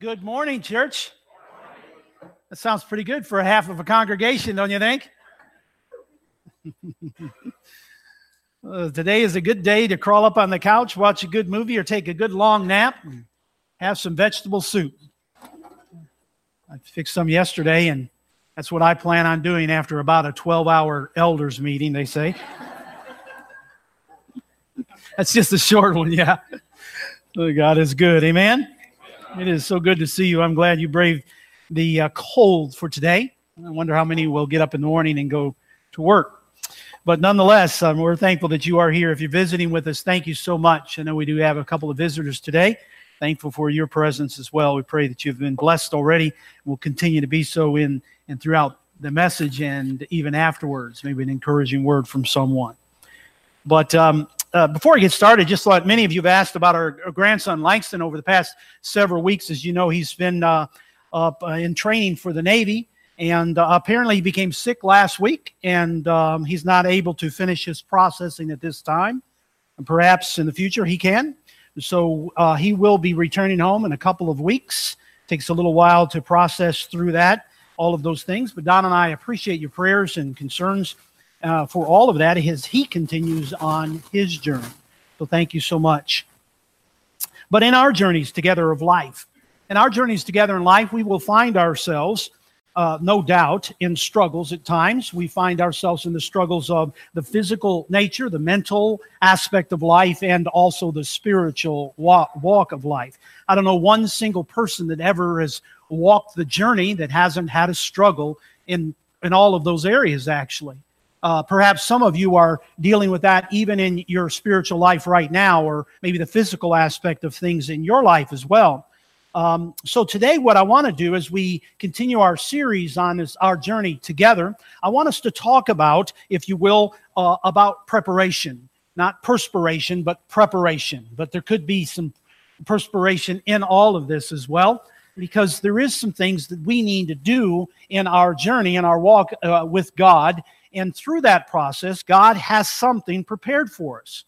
Good morning, church. That sounds pretty good for a half of a congregation, don't you think? today is a good day to crawl up on the couch, watch a good movie, or take a good long nap, and have some vegetable soup. I fixed some yesterday, and that's what I plan on doing after about a 12 hour elders meeting, they say. that's just a short one, yeah. God is good. Amen. It is so good to see you. I'm glad you braved the uh, cold for today. I wonder how many will get up in the morning and go to work. But nonetheless, um, we're thankful that you are here. If you're visiting with us, thank you so much. I know we do have a couple of visitors today. Thankful for your presence as well. We pray that you've been blessed already. We'll continue to be so in and throughout the message and even afterwards. Maybe an encouraging word from someone. But um, uh, before I get started, just like many of you have asked about our, our, grandson Langston over the past several weeks. As you know, he's been uh, uh, in training for the Navy, and uh, apparently he became sick last week, and um, he's not able to finish his processing at this time. And perhaps in the future he can. So uh, he will be returning home in a couple of weeks. Takes a little while to process through that, all of those things. But Donna and I appreciate your prayers and concerns uh, for all of that as he continues on his journey. So thank you so much. But in our journeys together of life, in our journeys together in life, we will find ourselves, uh, no doubt, in struggles at times. We find ourselves in the struggles of the physical nature, the mental aspect of life, and also the spiritual walk, walk of life. I don't know one single person that ever has walked the journey that hasn't had a struggle in, in all of those areas, actually. Uh, perhaps some of you are dealing with that even in your spiritual life right now, or maybe the physical aspect of things in your life as well. Um, so today, what I want to do as we continue our series on this, our journey together, I want us to talk about, if you will, uh, about preparation, not perspiration, but preparation. But there could be some perspiration in all of this as well because there is some things that we need to do in our journey in our walk uh, with God and through that process, God has something prepared for us.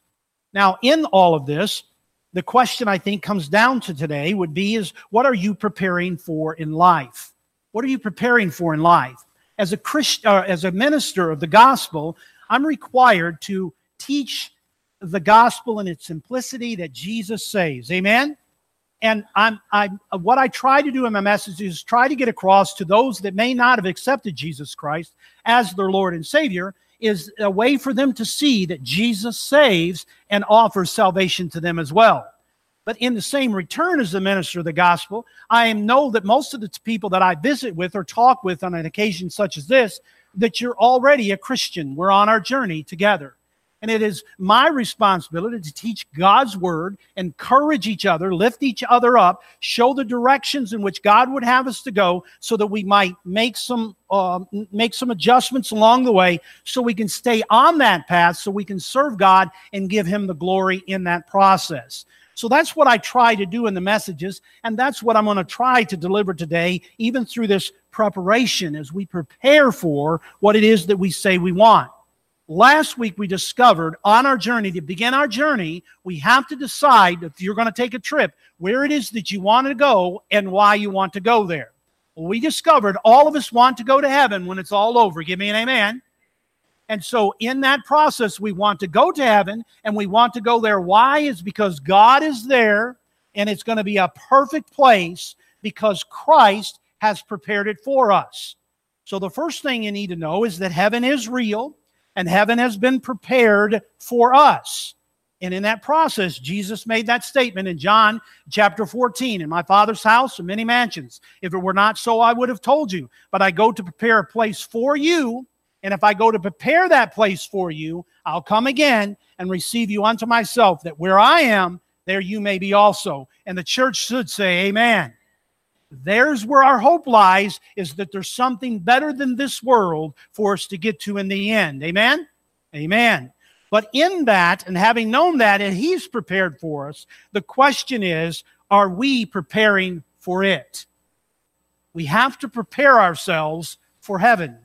Now, in all of this, the question I think comes down to today would be is what are you preparing for in life? What are you preparing for in life? As a Christian, uh, as a minister of the gospel, I'm required to teach the gospel in its simplicity that Jesus saves. Amen. And I'm, I'm, what I try to do in my message is try to get across to those that may not have accepted Jesus Christ as their Lord and Savior is a way for them to see that Jesus saves and offers salvation to them as well. But in the same return as the minister of the gospel, I know that most of the people that I visit with or talk with on an occasion such as this, that you're already a Christian. We're on our journey together. And it is my responsibility to teach God's word, encourage each other, lift each other up, show the directions in which God would have us to go so that we might make some, uh, make some adjustments along the way so we can stay on that path so we can serve God and give Him the glory in that process. So that's what I try to do in the messages, and that's what I'm going to try to deliver today, even through this preparation as we prepare for what it is that we say we want. Last week, we discovered on our journey, to begin our journey, we have to decide if you're going to take a trip, where it is that you want to go and why you want to go there. Well, we discovered all of us want to go to heaven when it's all over. Give me an amen. And so, in that process, we want to go to heaven and we want to go there. Why? Is because God is there and it's going to be a perfect place because Christ has prepared it for us. So, the first thing you need to know is that heaven is real and heaven has been prepared for us. And in that process, Jesus made that statement in John chapter 14 In my Father's house are many mansions. If it were not so, I would have told you. But I go to prepare a place for you. And if I go to prepare that place for you, I'll come again and receive you unto myself, that where I am, there you may be also. And the church should say, Amen. There's where our hope lies is that there's something better than this world for us to get to in the end. Amen? Amen. But in that, and having known that, and He's prepared for us, the question is are we preparing for it? We have to prepare ourselves for heaven.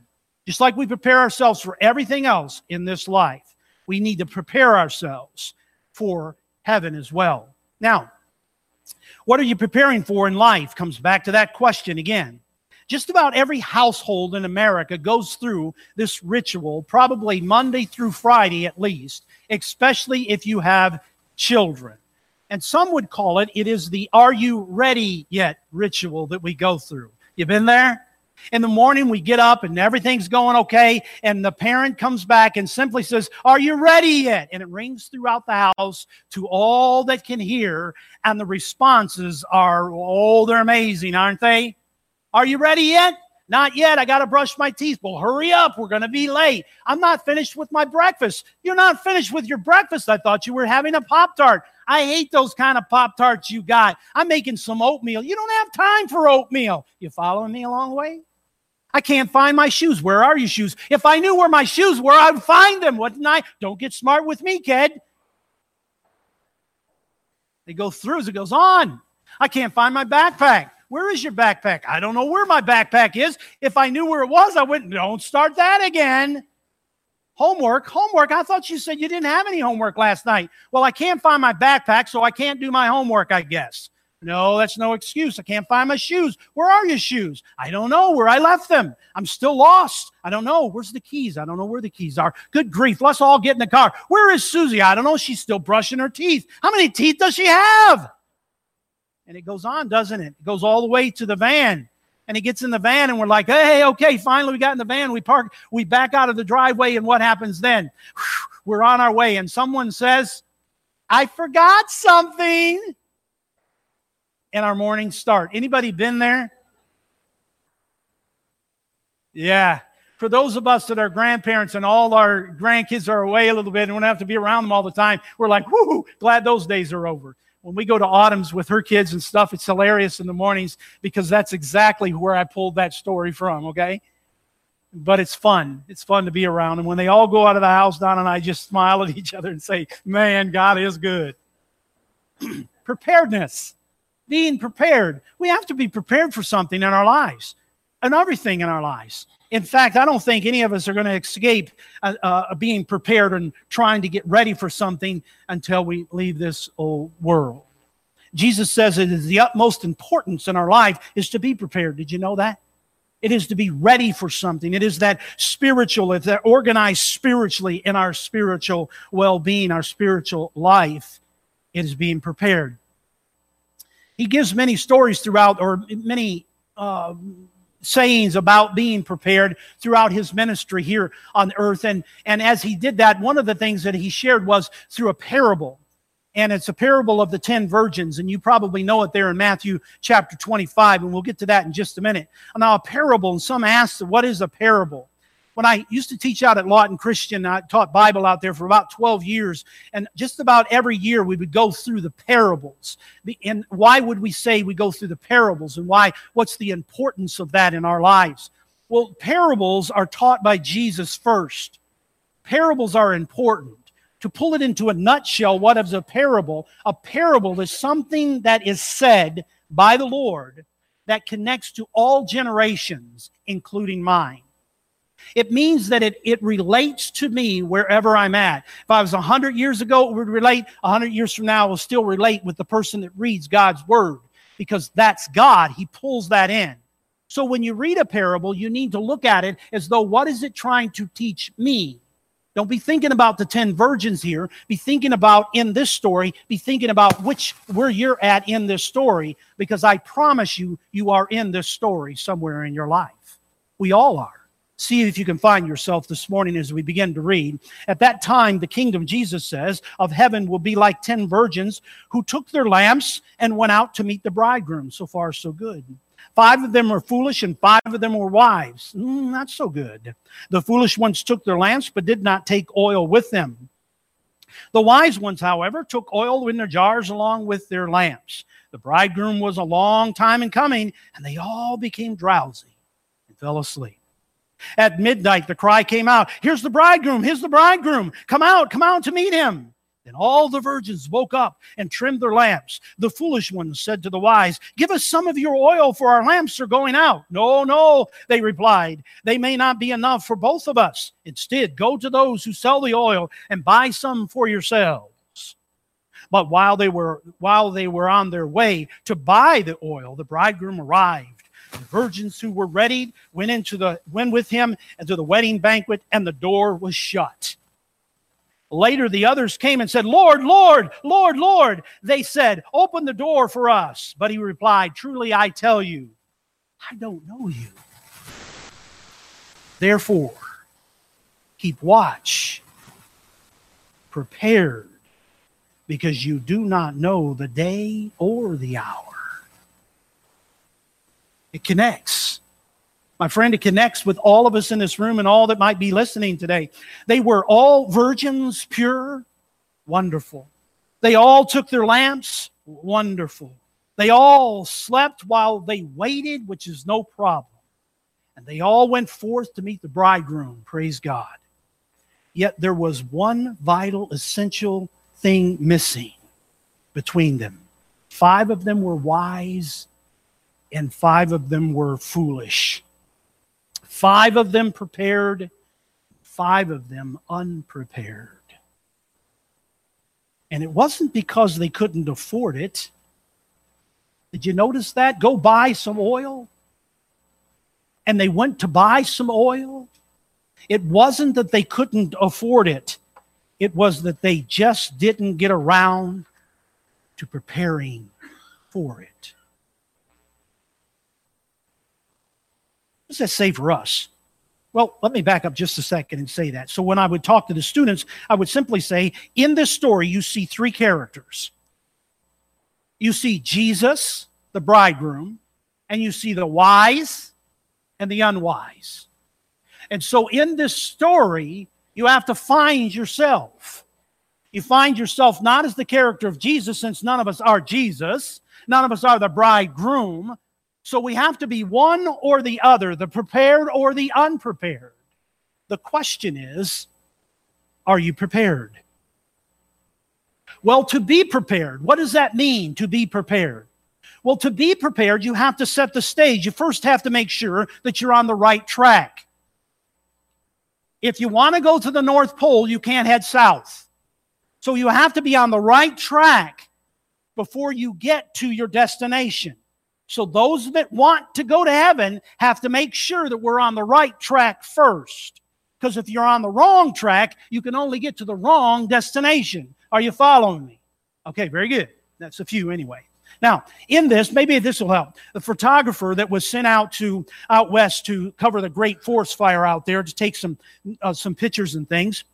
Just like we prepare ourselves for everything else in this life, we need to prepare ourselves for heaven as well. Now, What are you preparing for in life? Comes back to that question again. Just about every household in America goes through this ritual, probably Monday through Friday at least, especially if you have children. And some would call it, it is the Are You Ready Yet ritual that we go through. You been there? In the morning, we get up and everything's going okay. And the parent comes back and simply says, Are you ready yet? And it rings throughout the house to all that can hear. And the responses are, Oh, they're amazing, aren't they? Are you ready yet? Not yet. I got to brush my teeth. Well, hurry up. We're going to be late. I'm not finished with my breakfast. You're not finished with your breakfast. I thought you were having a Pop Tart. I hate those kind of Pop Tarts you got. I'm making some oatmeal. You don't have time for oatmeal. You following me along the way? I can't find my shoes. Where are your shoes? If I knew where my shoes were, I'd find them, wouldn't I? Don't get smart with me, kid. They go through as it goes on. I can't find my backpack. Where is your backpack? I don't know where my backpack is. If I knew where it was, I wouldn't. Don't start that again. Homework, homework. I thought you said you didn't have any homework last night. Well, I can't find my backpack, so I can't do my homework, I guess. No, that's no excuse. I can't find my shoes. Where are your shoes? I don't know where I left them. I'm still lost. I don't know. Where's the keys? I don't know where the keys are. Good grief. Let's all get in the car. Where is Susie? I don't know. She's still brushing her teeth. How many teeth does she have? And it goes on, doesn't it? It goes all the way to the van. And he gets in the van, and we're like, hey, okay, finally we got in the van. We park, we back out of the driveway, and what happens then? We're on our way, and someone says, I forgot something and our morning start. Anybody been there? Yeah. For those of us that are grandparents and all our grandkids are away a little bit and we don't have to be around them all the time, we're like, whoo, glad those days are over. When we go to Autumn's with her kids and stuff, it's hilarious in the mornings because that's exactly where I pulled that story from, okay? But it's fun. It's fun to be around. And when they all go out of the house, Donna and I just smile at each other and say, man, God is good. Preparedness being prepared. We have to be prepared for something in our lives and everything in our lives. In fact, I don't think any of us are going to escape uh, uh, being prepared and trying to get ready for something until we leave this old world. Jesus says it is the utmost importance in our life is to be prepared. Did you know that? It is to be ready for something. It is that spiritual, it's that organized spiritually in our spiritual well being, our spiritual life. It is being prepared he gives many stories throughout, or many uh, sayings about being prepared throughout his ministry here on earth. And, and as he did that, one of the things that he shared was through a parable. And it's a parable of the 10 virgins. And you probably know it there in Matthew chapter 25. And we'll get to that in just a minute. Now, a parable, and some ask, what is a parable? When I used to teach out at Lawton Christian, I taught Bible out there for about 12 years. And just about every year we would go through the parables. And why would we say we go through the parables? And why? What's the importance of that in our lives? Well, parables are taught by Jesus first. Parables are important. To pull it into a nutshell, what is a parable? A parable is something that is said by the Lord that connects to all generations, including mine. It means that it, it relates to me wherever I'm at. If I was 100 years ago, it would relate. 100 years from now, it will still relate with the person that reads God's word because that's God. He pulls that in. So when you read a parable, you need to look at it as though what is it trying to teach me? Don't be thinking about the 10 virgins here. Be thinking about in this story, be thinking about which where you're at in this story because I promise you you are in this story somewhere in your life. We all are see if you can find yourself this morning as we begin to read. At that time, the kingdom, Jesus says, of heaven will be like ten virgins who took their lamps and went out to meet the bridegroom. So far, so good. Five of them were foolish and five of them were wise. Mm, not so good. The foolish ones took their lamps but did not take oil with them. The wise ones, however, took oil in their jars along with their lamps. The bridegroom was a long time in coming, and they all became drowsy and fell asleep. At midnight, the cry came out, Here's the bridegroom, here's the bridegroom. Come out, come out to meet him. Then all the virgins woke up and trimmed their lamps. The foolish ones said to the wise, Give us some of your oil, for our lamps are going out. No, no, they replied. They may not be enough for both of us. Instead, go to those who sell the oil and buy some for yourselves. But while they were while they were on their way to buy the oil, the bridegroom arrived. Virgins who were ready went into the went with him into the wedding banquet, and the door was shut. Later, the others came and said, Lord, Lord, Lord, Lord. They said, Open the door for us. But he replied, Truly I tell you, I don't know you. Therefore, keep watch, prepared, because you do not know the day or the hour. It connects. My friend, it connects with all of us in this room and all that might be listening today. They were all virgins, pure, wonderful. They all took their lamps, wonderful. They all slept while they waited, which is no problem. And they all went forth to meet the bridegroom, praise God. Yet there was one vital, essential thing missing between them. Five of them were wise, and five of them were foolish. Five of them prepared, five of them unprepared. And it wasn't because they couldn't afford it. Did you notice that? Go buy some oil. And they went to buy some oil. It wasn't that they couldn't afford it, it was that they just didn't get around to preparing for it. Does that say for us? Well, let me back up just a second and say that. So, when I would talk to the students, I would simply say, in this story, you see three characters. You see Jesus, the bridegroom, and you see the wise and the unwise. And so, in this story, you have to find yourself. You find yourself not as the character of Jesus, since none of us are Jesus, none of us are the bridegroom. So we have to be one or the other, the prepared or the unprepared. The question is, are you prepared? Well, to be prepared, what does that mean to be prepared? Well, to be prepared, you have to set the stage. You first have to make sure that you're on the right track. If you want to go to the North Pole, you can't head south. So you have to be on the right track before you get to your destination. So those that want to go to heaven have to make sure that we're on the right track first. Because if you're on the wrong track, you can only get to the wrong destination. Are you following me? Okay, very good. That's a few anyway. Now, in this, maybe this will help. The photographer that was sent out to out west to cover the great forest fire out there to take some uh, some pictures and things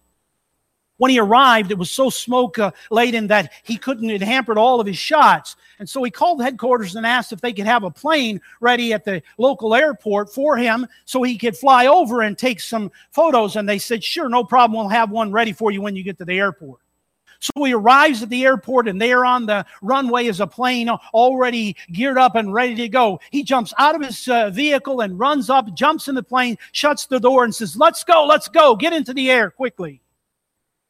when he arrived, it was so smoke uh, laden that he couldn't, it hampered all of his shots. And so he called headquarters and asked if they could have a plane ready at the local airport for him so he could fly over and take some photos. And they said, sure, no problem. We'll have one ready for you when you get to the airport. So he arrives at the airport, and there on the runway is a plane already geared up and ready to go. He jumps out of his uh, vehicle and runs up, jumps in the plane, shuts the door, and says, Let's go, let's go, get into the air quickly.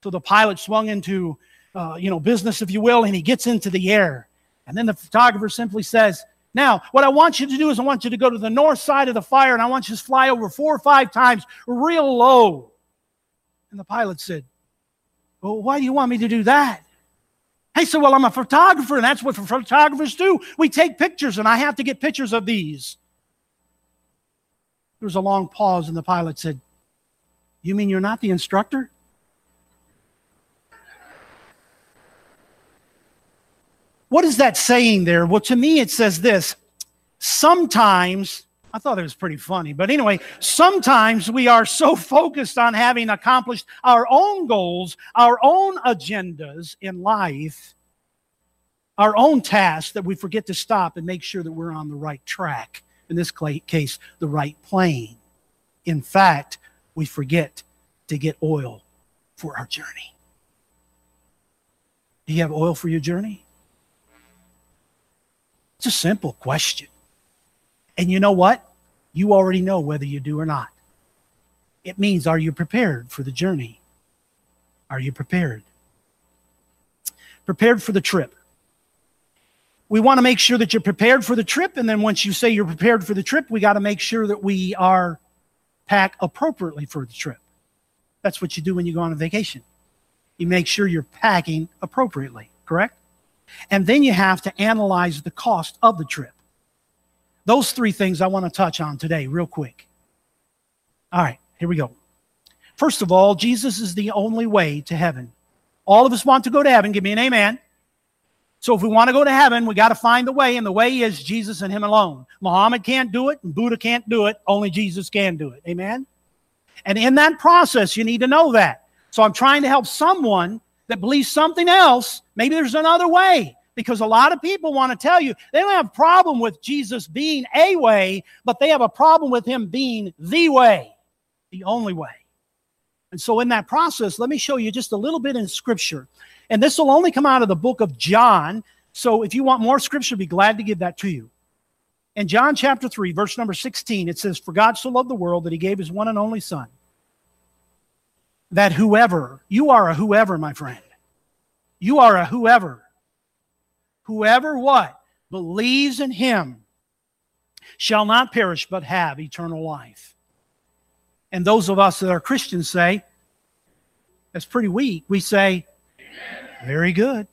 So the pilot swung into, uh, you know, business, if you will, and he gets into the air. And then the photographer simply says, now, what I want you to do is I want you to go to the north side of the fire and I want you to fly over four or five times real low. And the pilot said, Well, why do you want me to do that? He said, Well, I'm a photographer, and that's what photographers do. We take pictures, and I have to get pictures of these. There was a long pause, and the pilot said, You mean you're not the instructor? What is that saying there? Well, to me, it says this sometimes, I thought it was pretty funny, but anyway, sometimes we are so focused on having accomplished our own goals, our own agendas in life, our own tasks, that we forget to stop and make sure that we're on the right track. In this case, the right plane. In fact, we forget to get oil for our journey. Do you have oil for your journey? It's a simple question. And you know what? You already know whether you do or not. It means, are you prepared for the journey? Are you prepared? Prepared for the trip. We want to make sure that you're prepared for the trip. And then once you say you're prepared for the trip, we got to make sure that we are packed appropriately for the trip. That's what you do when you go on a vacation. You make sure you're packing appropriately, correct? And then you have to analyze the cost of the trip. Those three things I want to touch on today, real quick. All right, here we go. First of all, Jesus is the only way to heaven. All of us want to go to heaven. Give me an amen. So if we want to go to heaven, we got to find the way, and the way is Jesus and Him alone. Muhammad can't do it, and Buddha can't do it. Only Jesus can do it. Amen? And in that process, you need to know that. So I'm trying to help someone that believes something else. Maybe there's another way. Because a lot of people want to tell you they don't have a problem with Jesus being a way, but they have a problem with him being the way, the only way. And so, in that process, let me show you just a little bit in Scripture. And this will only come out of the book of John. So, if you want more Scripture, be glad to give that to you. In John chapter 3, verse number 16, it says, For God so loved the world that he gave his one and only Son, that whoever, you are a whoever, my friend, you are a whoever Whoever what? Believes in him shall not perish but have eternal life. And those of us that are Christians say, that's pretty weak. We say, very good.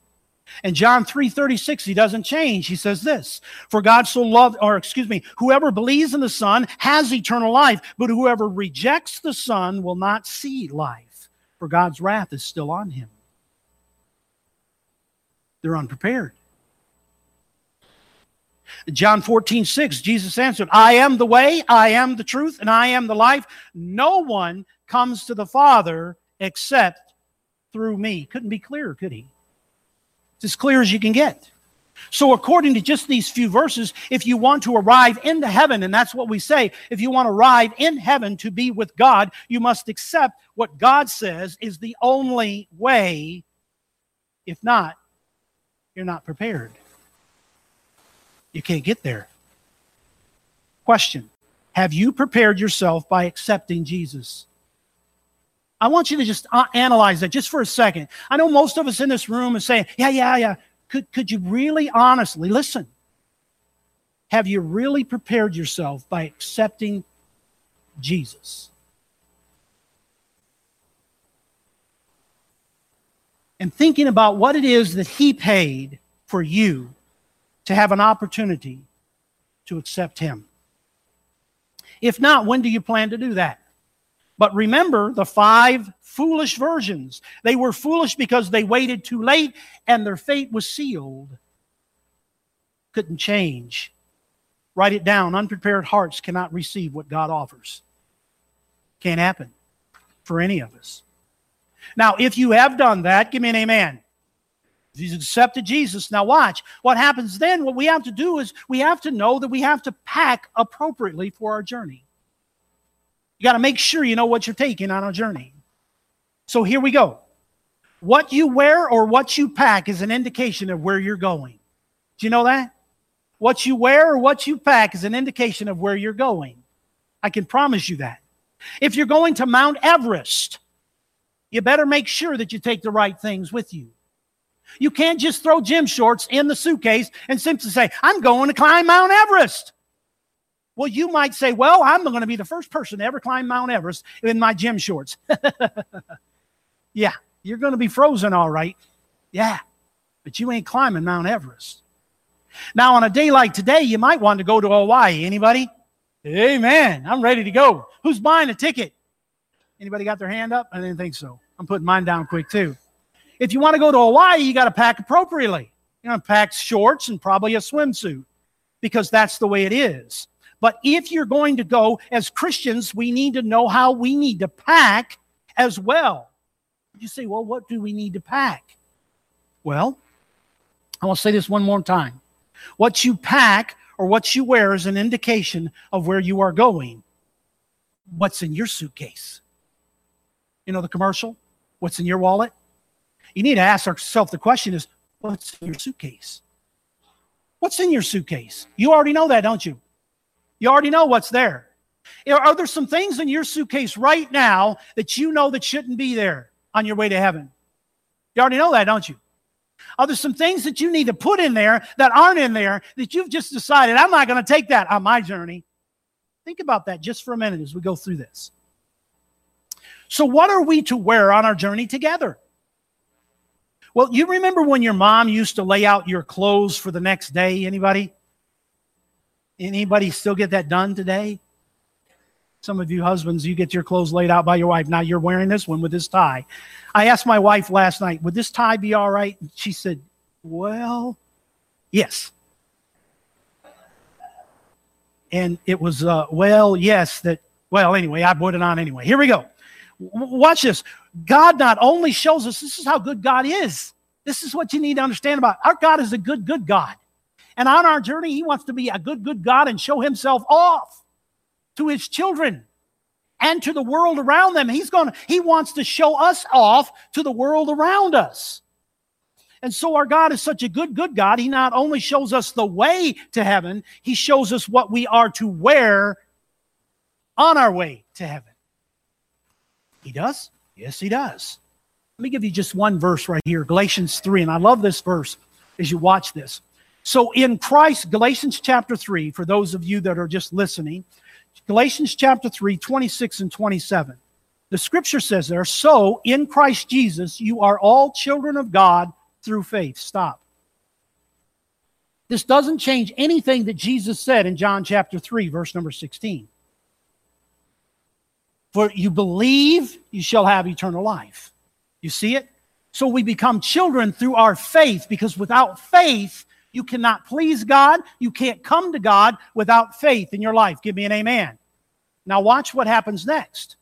And John 3:36 he doesn't change. He says this, for God so loved or excuse me, whoever believes in the Son has eternal life, but whoever rejects the Son will not see life, for God's wrath is still on him. They're unprepared. John 14, 6, Jesus answered, I am the way, I am the truth, and I am the life. No one comes to the Father except through me. Couldn't be clearer, could he? It's as clear as you can get. So, according to just these few verses, if you want to arrive into heaven, and that's what we say, if you want to arrive in heaven to be with God, you must accept what God says is the only way. If not, you're not prepared you can't get there. Question Have you prepared yourself by accepting Jesus? I want you to just analyze that just for a second. I know most of us in this room are saying, yeah, yeah, yeah. Could, could you really honestly listen? Have you really prepared yourself by accepting Jesus? And thinking about what it is that He paid for you to have an opportunity to accept Him. If not, when do you plan to do that? But remember the five foolish virgins. They were foolish because they waited too late and their fate was sealed. Couldn't change. Write it down. Unprepared hearts cannot receive what God offers. Can't happen for any of us. Now, if you have done that, give me an amen. He's accepted Jesus. Now, watch. What happens then, what we have to do is we have to know that we have to pack appropriately for our journey. You got to make sure you know what you're taking on a journey. So here we go. What you wear or what you pack is an indication of where you're going. Do you know that? What you wear or what you pack is an indication of where you're going. I can promise you that. If you're going to Mount Everest, you better make sure that you take the right things with you. You can't just throw gym shorts in the suitcase and simply say, I'm going to climb Mount Everest. Well, you might say, Well, I'm going to be the first person to ever climb Mount Everest in my gym shorts. yeah, you're going to be frozen, all right. Yeah, but you ain't climbing Mount Everest. Now, on a day like today, you might want to go to Hawaii. Anybody? Amen. I'm ready to go. Who's buying a ticket? Anybody got their hand up? I didn't think so. I'm putting mine down quick, too. If you want to go to Hawaii, you got to pack appropriately. You know, pack shorts and probably a swimsuit because that's the way it is. But if you're going to go as Christians, we need to know how we need to pack as well. You say, well, what do we need to pack? Well, I want to say this one more time. What you pack or what you wear is an indication of where you are going. What's in your suitcase? You know the commercial? What's in your wallet? you need to ask yourself the question is, what's in your suitcase? What's in your suitcase? You already know that, don't you? You already know what's there. Are there some things in your suitcase right now that you know that shouldn't be there on your way to heaven? You already know that, don't you? Are there some things that you need to put in there that aren't in there that you've just decided, I'm not going to take that on my journey? Think about that just for a minute as we go through this. So, what are we to wear on our journey together? Well, you remember when your mom used to lay out your clothes for the next day? Anybody? Anybody still get that done today? Some of you husbands, you get your clothes laid out by your wife. Now you're wearing this one with this tie. I asked my wife last night, would this tie be all right? She said, well, yes. And it was, uh, well, yes, that, well, anyway, I put it on anyway. Here we go. W- watch this. God not only shows us this is how good God is. This is what you need to understand about our God is a good, good God. And on our journey, He wants to be a good, good God and show Himself off to His children and to the world around them. He's going He wants to show us off to the world around us. And so our God is such a good, good God. He not only shows us the way to heaven, He shows us what we are to wear on our way to heaven. He does? Yes, He does. Let me give you just one verse right here Galatians 3. And I love this verse as you watch this. So in Christ, Galatians chapter 3, for those of you that are just listening, Galatians chapter 3, 26 and 27. The scripture says there, so in Christ Jesus, you are all children of God through faith. Stop. This doesn't change anything that Jesus said in John chapter 3, verse number 16. For you believe, you shall have eternal life. You see it? So we become children through our faith because without faith, you cannot please God. You can't come to God without faith in your life. Give me an amen. Now, watch what happens next.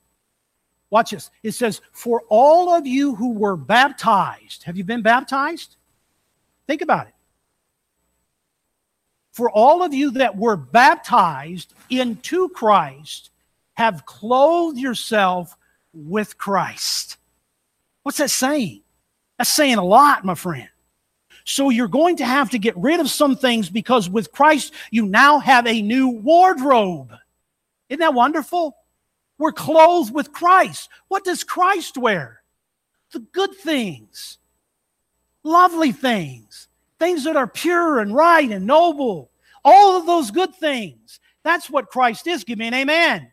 Watch this. It says, For all of you who were baptized, have you been baptized? Think about it. For all of you that were baptized into Christ, have clothed yourself with Christ. What's that saying? That's saying a lot, my friend. So you're going to have to get rid of some things because with Christ, you now have a new wardrobe. Isn't that wonderful? We're clothed with Christ. What does Christ wear? The good things, lovely things, things that are pure and right and noble. All of those good things. That's what Christ is. Give me an amen.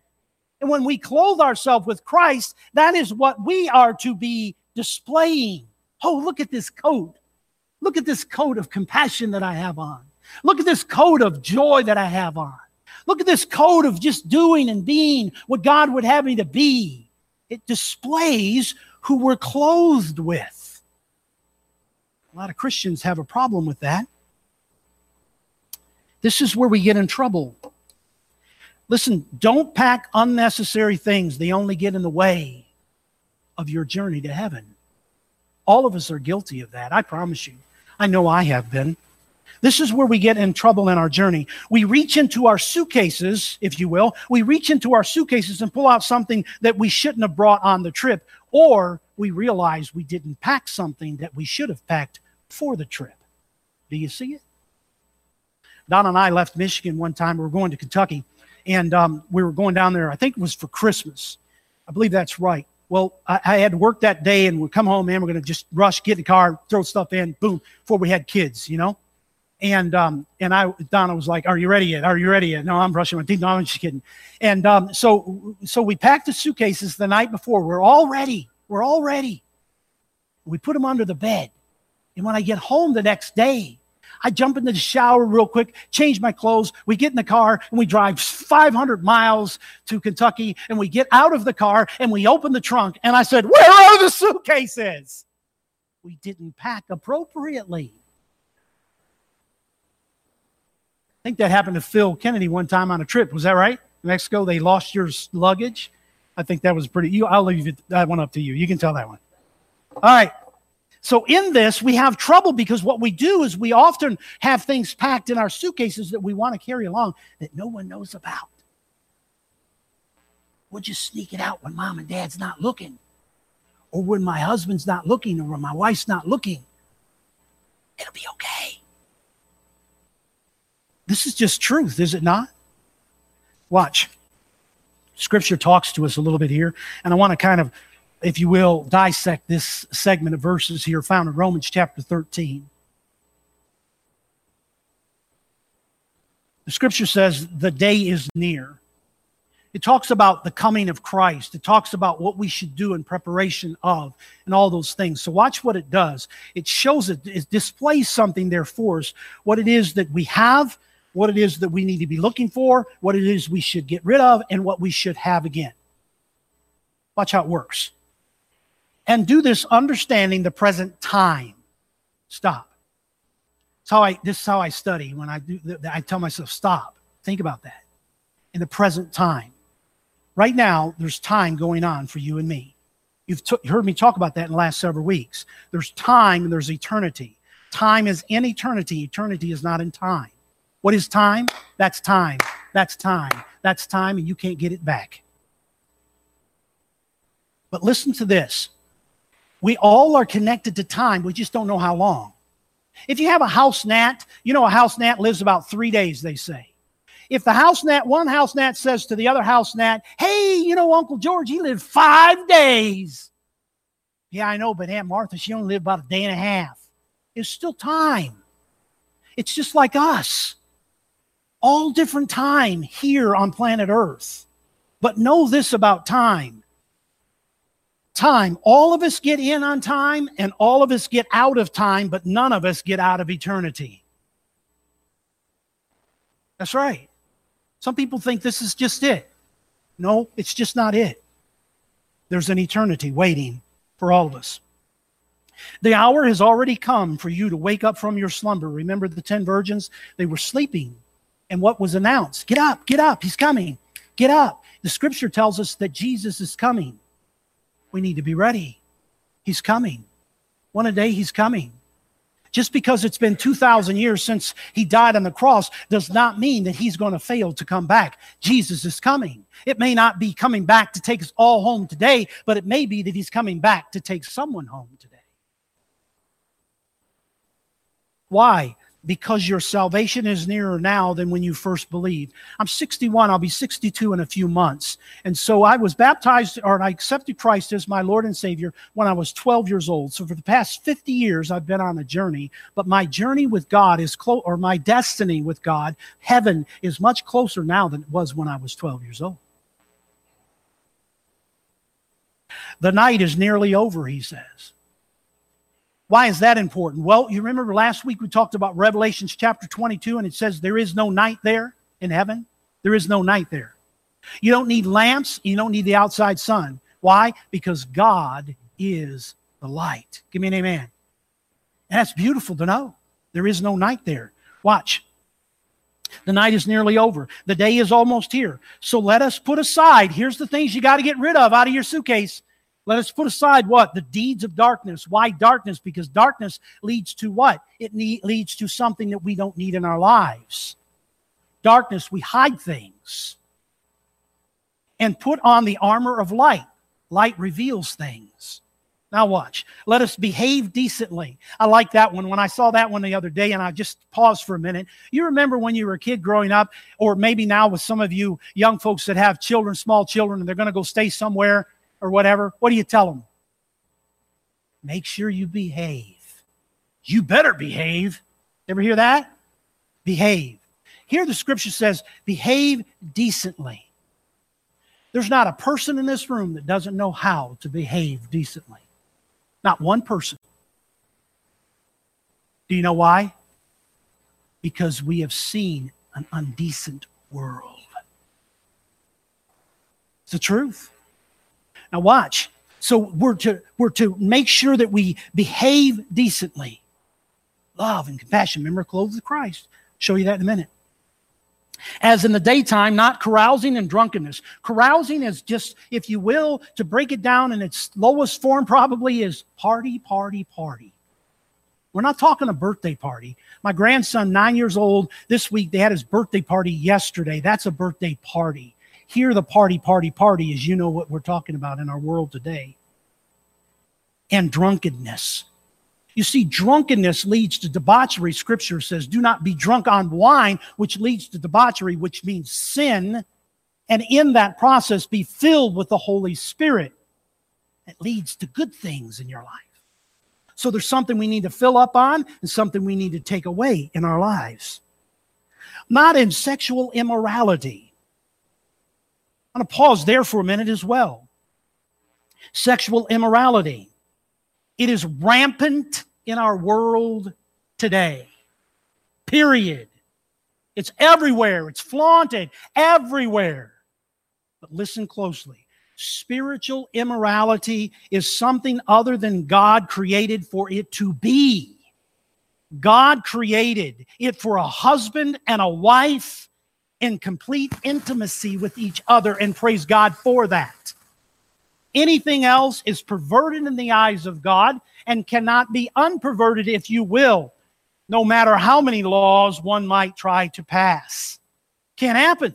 And when we clothe ourselves with Christ, that is what we are to be displaying. Oh, look at this coat. Look at this coat of compassion that I have on. Look at this coat of joy that I have on. Look at this coat of just doing and being what God would have me to be. It displays who we're clothed with. A lot of Christians have a problem with that. This is where we get in trouble. Listen, don't pack unnecessary things, they only get in the way of your journey to heaven. All of us are guilty of that, I promise you. I know I have been. This is where we get in trouble in our journey. We reach into our suitcases, if you will. We reach into our suitcases and pull out something that we shouldn't have brought on the trip, or we realize we didn't pack something that we should have packed for the trip. Do you see it? Donna and I left Michigan one time. We were going to Kentucky, and um, we were going down there. I think it was for Christmas. I believe that's right. Well, I, I had to work that day and we come home, man. We're going to just rush, get in the car, throw stuff in, boom, before we had kids, you know? And um, and I Donna was like, "Are you ready yet? Are you ready yet?" No, I'm brushing my teeth. No, I'm just kidding. And um, so so we packed the suitcases the night before. We're all ready. We're all ready. We put them under the bed. And when I get home the next day, I jump into the shower real quick, change my clothes. We get in the car and we drive 500 miles to Kentucky and we get out of the car and we open the trunk. And I said, Where are the suitcases? We didn't pack appropriately. I think that happened to Phil Kennedy one time on a trip. Was that right? Mexico, they lost your luggage. I think that was pretty. You, I'll leave it, that one up to you. You can tell that one. All right. So in this, we have trouble because what we do is we often have things packed in our suitcases that we want to carry along that no one knows about. We'll just sneak it out when mom and dad's not looking, or when my husband's not looking, or when my wife's not looking. It'll be okay. This is just truth, is it not? Watch. Scripture talks to us a little bit here, and I want to kind of if you will, dissect this segment of verses here found in Romans chapter 13. The scripture says, The day is near. It talks about the coming of Christ. It talks about what we should do in preparation of and all those things. So watch what it does. It shows it, it displays something there for us, what it is that we have, what it is that we need to be looking for, what it is we should get rid of, and what we should have again. Watch how it works. And do this understanding the present time. Stop. That's how I this is how I study when I do I tell myself, stop. Think about that. In the present time. Right now, there's time going on for you and me. You've t- heard me talk about that in the last several weeks. There's time and there's eternity. Time is in eternity, eternity is not in time. What is time? That's time. That's time. That's time, and you can't get it back. But listen to this. We all are connected to time, we just don't know how long. If you have a house gnat, you know a house gnat lives about three days, they say. If the house gnat, one house gnat says to the other house gnat, hey, you know, Uncle George, he lived five days. Yeah, I know, but Aunt Martha, she only lived about a day and a half. It's still time. It's just like us. All different time here on planet Earth. But know this about time. Time. All of us get in on time and all of us get out of time, but none of us get out of eternity. That's right. Some people think this is just it. No, it's just not it. There's an eternity waiting for all of us. The hour has already come for you to wake up from your slumber. Remember the 10 virgins? They were sleeping. And what was announced? Get up, get up, he's coming. Get up. The scripture tells us that Jesus is coming. We need to be ready. He's coming. One a day, he's coming. Just because it's been 2,000 years since he died on the cross does not mean that he's going to fail to come back. Jesus is coming. It may not be coming back to take us all home today, but it may be that he's coming back to take someone home today. Why? Because your salvation is nearer now than when you first believed. I'm 61, I'll be 62 in a few months. And so I was baptized or I accepted Christ as my Lord and Savior when I was 12 years old. So for the past 50 years, I've been on a journey, but my journey with God is close, or my destiny with God, heaven, is much closer now than it was when I was 12 years old. The night is nearly over, he says. Why is that important? Well, you remember last week we talked about Revelations chapter 22, and it says there is no night there in heaven. There is no night there. You don't need lamps, you don't need the outside sun. Why? Because God is the light. Give me an amen. And that's beautiful to know. There is no night there. Watch. The night is nearly over. The day is almost here. So let us put aside, here's the things you got to get rid of out of your suitcase. Let us put aside what? The deeds of darkness. Why darkness? Because darkness leads to what? It leads to something that we don't need in our lives. Darkness, we hide things. And put on the armor of light. Light reveals things. Now, watch. Let us behave decently. I like that one. When I saw that one the other day, and I just paused for a minute. You remember when you were a kid growing up, or maybe now with some of you young folks that have children, small children, and they're going to go stay somewhere or whatever, what do you tell them? Make sure you behave. You better behave. Ever hear that? Behave. Here the scripture says, behave decently. There's not a person in this room that doesn't know how to behave decently. Not one person. Do you know why? Because we have seen an undecent world. It's the truth. Now watch. So we're to we're to make sure that we behave decently. Love and compassion. Remember, clothes of Christ. Show you that in a minute. As in the daytime, not carousing and drunkenness. Carousing is just, if you will, to break it down in its lowest form, probably is party, party, party. We're not talking a birthday party. My grandson, nine years old, this week, they had his birthday party yesterday. That's a birthday party hear the party, party, party, as you know what we're talking about in our world today. And drunkenness. You see, drunkenness leads to debauchery. Scripture says, do not be drunk on wine, which leads to debauchery, which means sin. And in that process, be filled with the Holy Spirit. It leads to good things in your life. So there's something we need to fill up on and something we need to take away in our lives. Not in sexual immorality I'm going to pause there for a minute as well. Sexual immorality. It is rampant in our world today. Period. It's everywhere. It's flaunted everywhere. But listen closely. Spiritual immorality is something other than God created for it to be. God created it for a husband and a wife in complete intimacy with each other, and praise God for that. Anything else is perverted in the eyes of God and cannot be unperverted, if you will, no matter how many laws one might try to pass. Can't happen.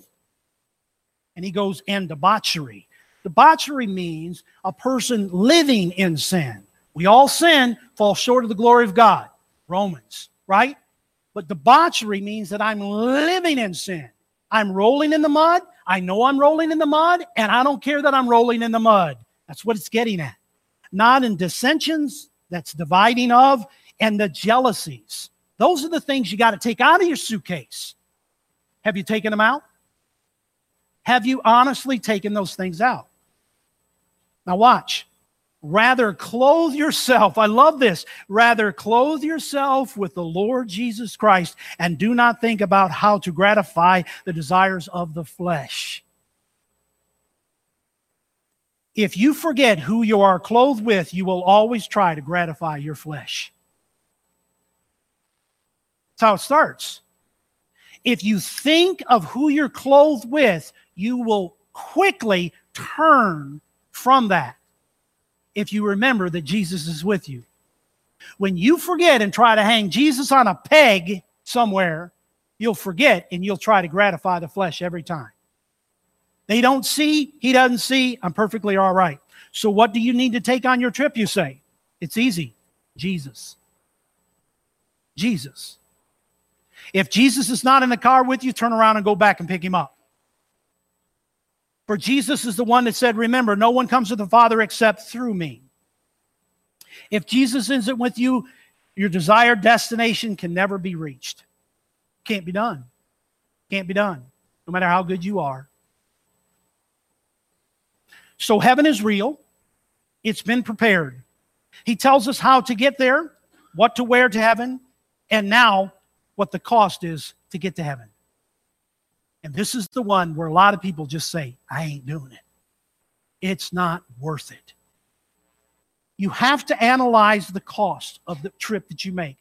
And he goes, and debauchery. Debauchery means a person living in sin. We all sin, fall short of the glory of God. Romans, right? But debauchery means that I'm living in sin. I'm rolling in the mud. I know I'm rolling in the mud, and I don't care that I'm rolling in the mud. That's what it's getting at. Not in dissensions, that's dividing of, and the jealousies. Those are the things you got to take out of your suitcase. Have you taken them out? Have you honestly taken those things out? Now, watch. Rather clothe yourself. I love this. Rather clothe yourself with the Lord Jesus Christ and do not think about how to gratify the desires of the flesh. If you forget who you are clothed with, you will always try to gratify your flesh. That's how it starts. If you think of who you're clothed with, you will quickly turn from that if you remember that Jesus is with you. When you forget and try to hang Jesus on a peg somewhere, you'll forget and you'll try to gratify the flesh every time. They don't see, he doesn't see, I'm perfectly all right. So, what do you need to take on your trip, you say? It's easy Jesus. Jesus. If Jesus is not in the car with you, turn around and go back and pick him up. For Jesus is the one that said, Remember, no one comes to the Father except through me. If Jesus isn't with you, your desired destination can never be reached. Can't be done. Can't be done, no matter how good you are. So heaven is real, it's been prepared. He tells us how to get there, what to wear to heaven, and now what the cost is to get to heaven. And this is the one where a lot of people just say, I ain't doing it. It's not worth it. You have to analyze the cost of the trip that you make.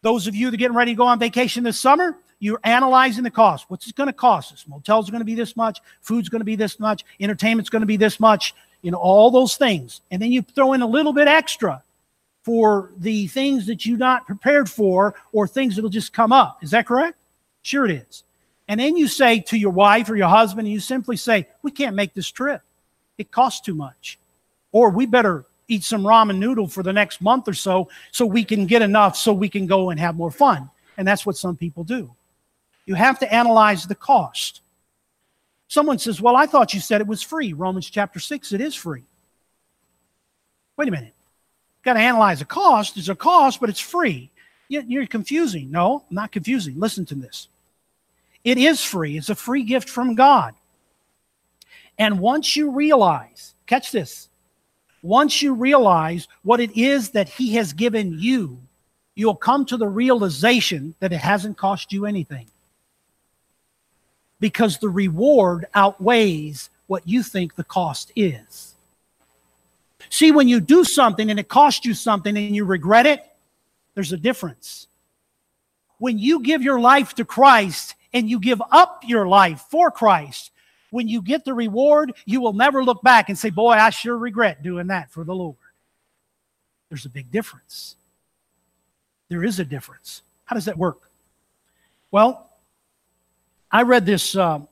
Those of you that are getting ready to go on vacation this summer, you're analyzing the cost. What's it going to cost us? Motels are going to be this much, food's going to be this much, entertainment's going to be this much, you know, all those things. And then you throw in a little bit extra for the things that you're not prepared for or things that'll just come up. Is that correct? Sure it is. And then you say to your wife or your husband, and you simply say, We can't make this trip. It costs too much. Or we better eat some ramen noodle for the next month or so so we can get enough so we can go and have more fun. And that's what some people do. You have to analyze the cost. Someone says, Well, I thought you said it was free. Romans chapter 6, it is free. Wait a minute. you Got to analyze the cost. There's a cost, but it's free. You're confusing. No, I'm not confusing. Listen to this. It is free, it's a free gift from God. And once you realize, catch this, once you realize what it is that He has given you, you'll come to the realization that it hasn't cost you anything. Because the reward outweighs what you think the cost is. See, when you do something and it costs you something and you regret it, there's a difference. When you give your life to Christ and you give up your life for Christ, when you get the reward, you will never look back and say, Boy, I sure regret doing that for the Lord. There's a big difference. There is a difference. How does that work? Well, I read this um,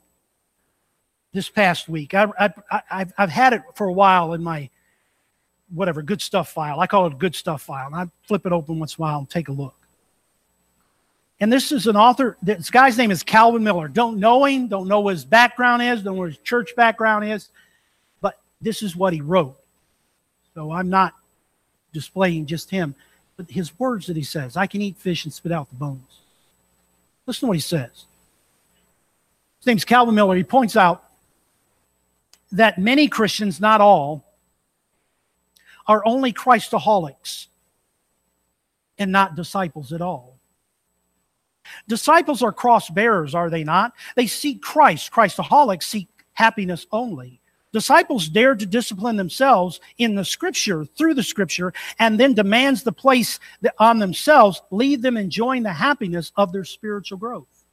this past week. I, I, I've, I've had it for a while in my whatever good stuff file. I call it a good stuff file. And I flip it open once in a while and take a look. And this is an author, this guy's name is Calvin Miller. Don't know him, don't know what his background is, don't know what his church background is, but this is what he wrote. So I'm not displaying just him, but his words that he says I can eat fish and spit out the bones. Listen to what he says. His name's Calvin Miller. He points out that many Christians, not all, are only Christaholics and not disciples at all. Disciples are cross bearers, are they not? They seek Christ. Christaholics seek happiness only. Disciples dare to discipline themselves in the scripture, through the scripture, and then demands the place on themselves, leave them enjoying the happiness of their spiritual growth.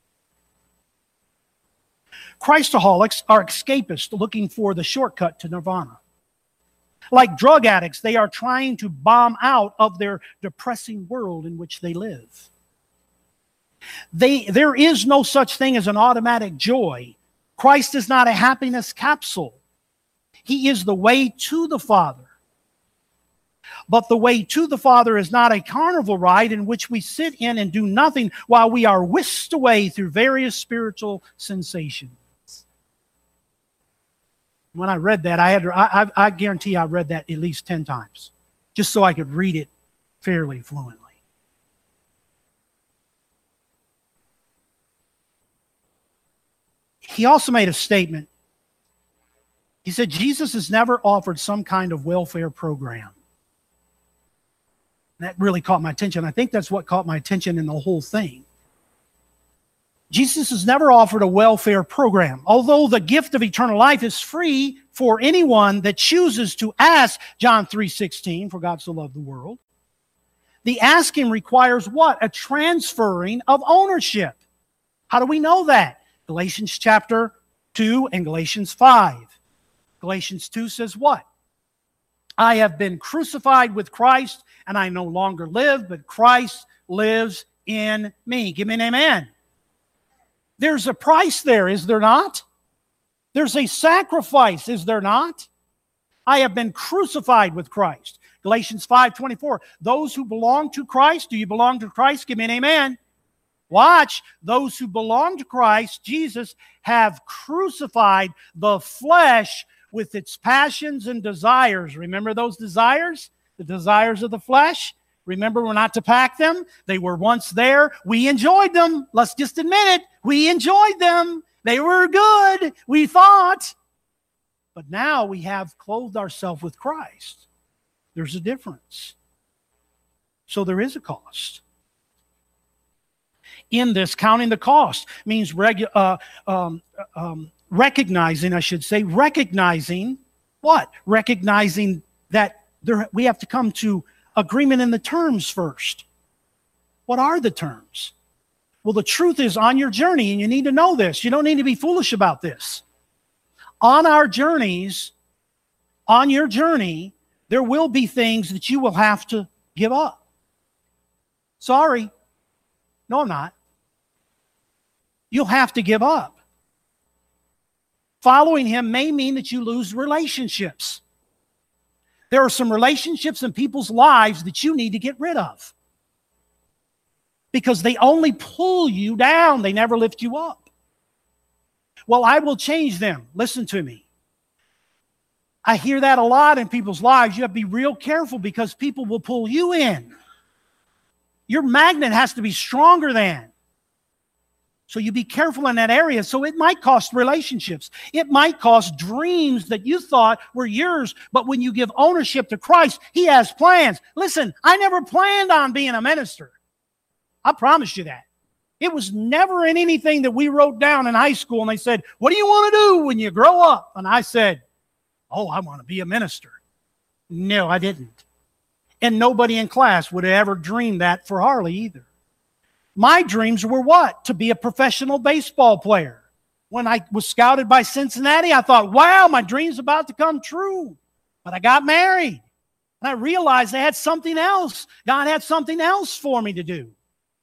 Christaholics are escapists looking for the shortcut to nirvana. Like drug addicts, they are trying to bomb out of their depressing world in which they live. They, there is no such thing as an automatic joy. Christ is not a happiness capsule. He is the way to the Father. But the way to the Father is not a carnival ride in which we sit in and do nothing while we are whisked away through various spiritual sensations. When I read that, I had to, I, I guarantee I read that at least 10 times just so I could read it fairly fluently. He also made a statement. He said, Jesus has never offered some kind of welfare program. That really caught my attention. I think that's what caught my attention in the whole thing. Jesus has never offered a welfare program. Although the gift of eternal life is free for anyone that chooses to ask, John 3:16, for God so loved the world. The asking requires what? A transferring of ownership. How do we know that? Galatians chapter 2 and Galatians 5. Galatians 2 says what? I have been crucified with Christ, and I no longer live, but Christ lives in me. Give me an amen. There's a price there, is there not? There's a sacrifice, is there not? I have been crucified with Christ. Galatians 5:24. Those who belong to Christ, do you belong to Christ? Give me an amen. Watch, those who belong to Christ, Jesus, have crucified the flesh with its passions and desires. Remember those desires? The desires of the flesh? Remember, we're not to pack them. They were once there. We enjoyed them. Let's just admit it. We enjoyed them. They were good, we thought. But now we have clothed ourselves with Christ. There's a difference. So there is a cost. In this, counting the cost means regu- uh, um, um, recognizing, I should say, recognizing what? Recognizing that there, we have to come to agreement in the terms first. What are the terms? Well, the truth is on your journey, and you need to know this. You don't need to be foolish about this. On our journeys, on your journey, there will be things that you will have to give up. Sorry. No, I'm not. You'll have to give up. Following him may mean that you lose relationships. There are some relationships in people's lives that you need to get rid of because they only pull you down, they never lift you up. Well, I will change them. Listen to me. I hear that a lot in people's lives. You have to be real careful because people will pull you in. Your magnet has to be stronger than. So you be careful in that area. So it might cost relationships. It might cost dreams that you thought were yours. But when you give ownership to Christ, He has plans. Listen, I never planned on being a minister. I promise you that. It was never in anything that we wrote down in high school. And they said, What do you want to do when you grow up? And I said, Oh, I want to be a minister. No, I didn't. And nobody in class would have ever dreamed that for Harley either. My dreams were what? To be a professional baseball player. When I was scouted by Cincinnati, I thought, wow, my dream's about to come true. But I got married. And I realized I had something else. God had something else for me to do.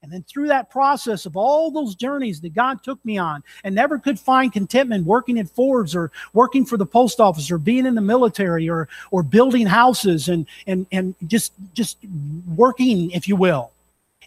And then through that process of all those journeys that God took me on and never could find contentment working at Ford's or working for the post office or being in the military or or building houses and and and just just working, if you will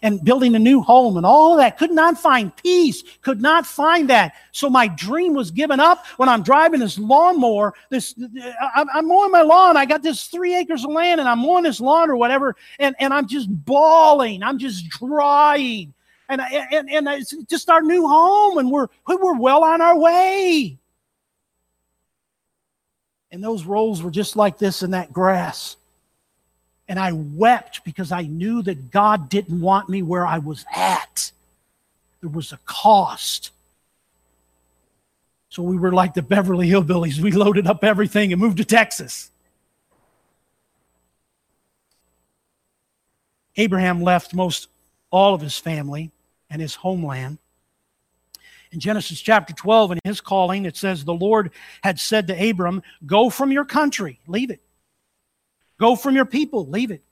and building a new home and all of that. Could not find peace, could not find that. So my dream was given up when I'm driving this lawnmower. This uh, I'm mowing my lawn. I got this three acres of land and I'm mowing this lawn or whatever, and, and I'm just bawling. I'm just crying. And, and, and it's just our new home, and we're, we're well on our way. And those rolls were just like this in that grass. And I wept because I knew that God didn't want me where I was at. There was a cost. So we were like the Beverly Hillbillies. We loaded up everything and moved to Texas. Abraham left most all of his family and his homeland. In Genesis chapter 12, in his calling, it says, The Lord had said to Abram, Go from your country, leave it. Go from your people, leave it.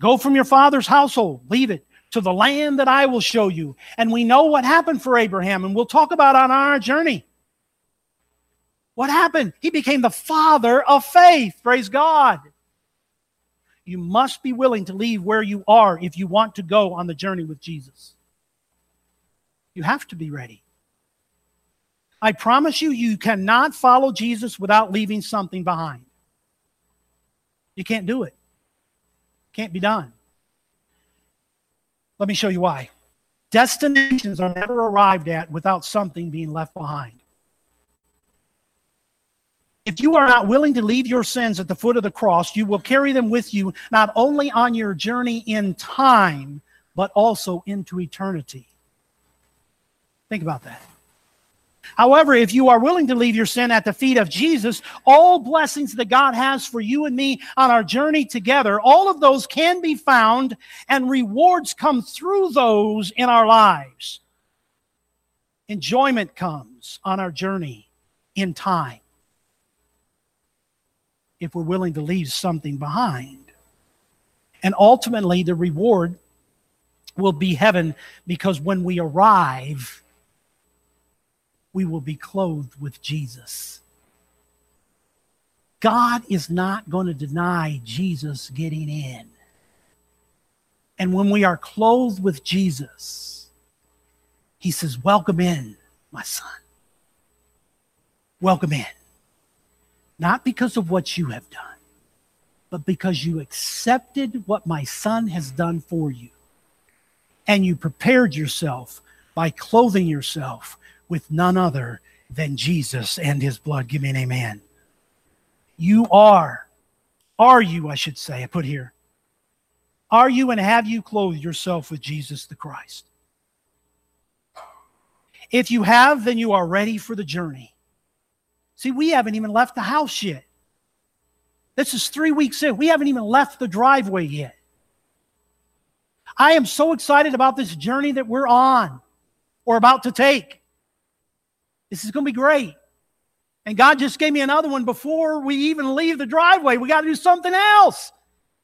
Go from your father's household, leave it, to the land that I will show you. And we know what happened for Abraham, and we'll talk about on our journey. What happened? He became the father of faith. Praise God. You must be willing to leave where you are if you want to go on the journey with Jesus. You have to be ready. I promise you, you cannot follow Jesus without leaving something behind. You can't do it. Can't be done. Let me show you why. Destinations are never arrived at without something being left behind. If you are not willing to leave your sins at the foot of the cross, you will carry them with you not only on your journey in time, but also into eternity. Think about that. However, if you are willing to leave your sin at the feet of Jesus, all blessings that God has for you and me on our journey together, all of those can be found and rewards come through those in our lives. Enjoyment comes on our journey in time if we're willing to leave something behind. And ultimately, the reward will be heaven because when we arrive, we will be clothed with Jesus. God is not going to deny Jesus getting in. And when we are clothed with Jesus, he says, Welcome in, my son. Welcome in. Not because of what you have done, but because you accepted what my son has done for you. And you prepared yourself by clothing yourself with none other than Jesus and his blood. Give me an amen. You are, are you, I should say, I put here, are you and have you clothed yourself with Jesus the Christ? If you have, then you are ready for the journey. See, we haven't even left the house yet. This is three weeks in. We haven't even left the driveway yet. I am so excited about this journey that we're on or about to take. This is going to be great. And God just gave me another one before we even leave the driveway. We got to do something else.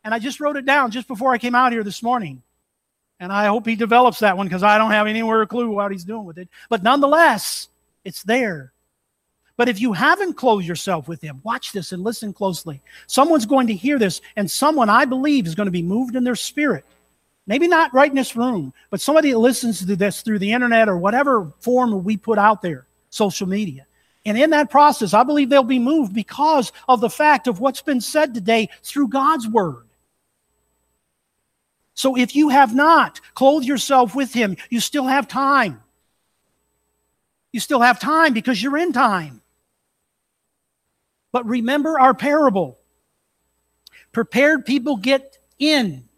And I just wrote it down just before I came out here this morning. And I hope he develops that one because I don't have anywhere a clue what he's doing with it. But nonetheless, it's there. But if you haven't clothed yourself with Him, watch this and listen closely. Someone's going to hear this, and someone I believe is going to be moved in their spirit. Maybe not right in this room, but somebody that listens to this through the internet or whatever form we put out there, social media. And in that process, I believe they'll be moved because of the fact of what's been said today through God's word. So if you have not clothed yourself with Him, you still have time. You still have time because you're in time. But remember our parable. Prepared people get in,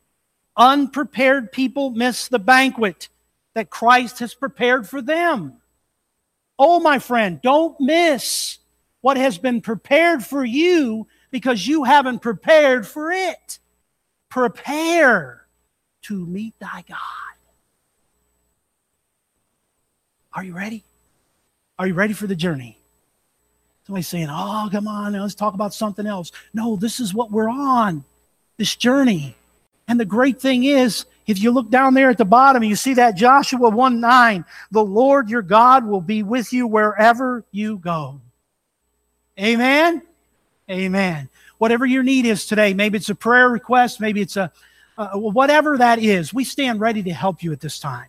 unprepared people miss the banquet that Christ has prepared for them. Oh, my friend, don't miss what has been prepared for you because you haven't prepared for it. Prepare to meet thy God. Are you ready? Are you ready for the journey? Somebody's saying, oh, come on, let's talk about something else. No, this is what we're on, this journey. And the great thing is, if you look down there at the bottom, you see that Joshua 1 9, the Lord your God will be with you wherever you go. Amen? Amen. Whatever your need is today, maybe it's a prayer request, maybe it's a uh, whatever that is, we stand ready to help you at this time.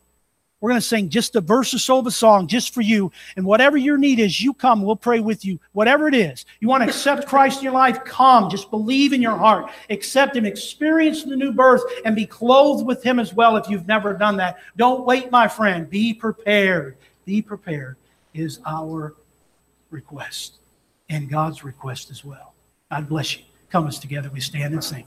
We're going to sing just a verse or so of a song just for you. And whatever your need is, you come. We'll pray with you. Whatever it is. You want to accept Christ in your life? Come. Just believe in your heart. Accept Him. Experience the new birth and be clothed with Him as well if you've never done that. Don't wait, my friend. Be prepared. Be prepared is our request and God's request as well. God bless you. Come us together. We stand and sing.